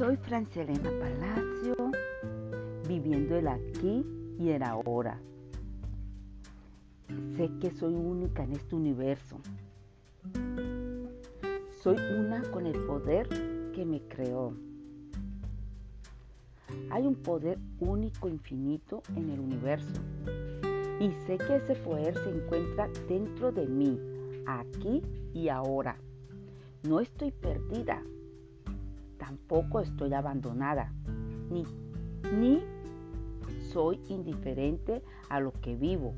Francelena Palacio, viviendo el aquí y el ahora. Sé que soy única en este universo. Soy una con el poder que me creó. Hay un poder único, infinito en el universo. Y sé que ese poder se encuentra dentro de mí, aquí y ahora. No estoy perdida tampoco estoy abandonada, ni, ni soy indiferente a lo que vivo.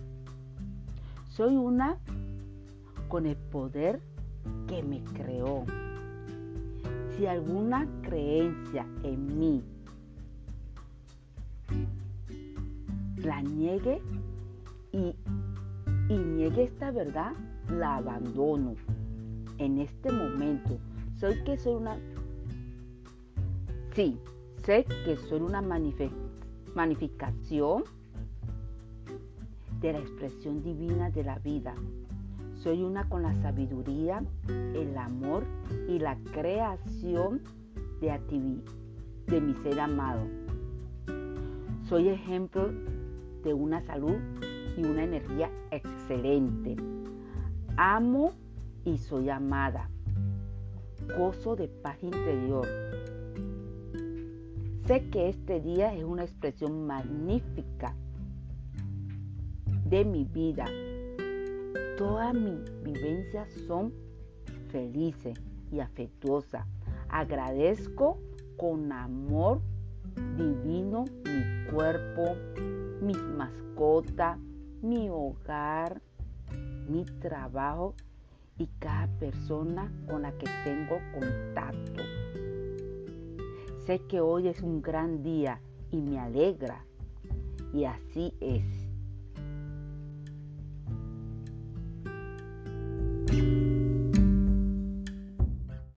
Soy una con el poder que me creó. Si alguna creencia en mí la niegue y, y niegue esta verdad, la abandono. En este momento, soy que soy una Sí, sé que soy una magnificación de la expresión divina de la vida. Soy una con la sabiduría, el amor y la creación de, de mi ser amado. Soy ejemplo de una salud y una energía excelente. Amo y soy amada. Gozo de paz interior Sé que este día es una expresión magnífica de mi vida. Todas mis vivencias son felices y afectuosas. Agradezco con amor divino mi cuerpo, mis mascotas, mi hogar, mi trabajo y cada persona con la que tengo contacto. Sé que hoy es un gran día y me alegra. Y así es.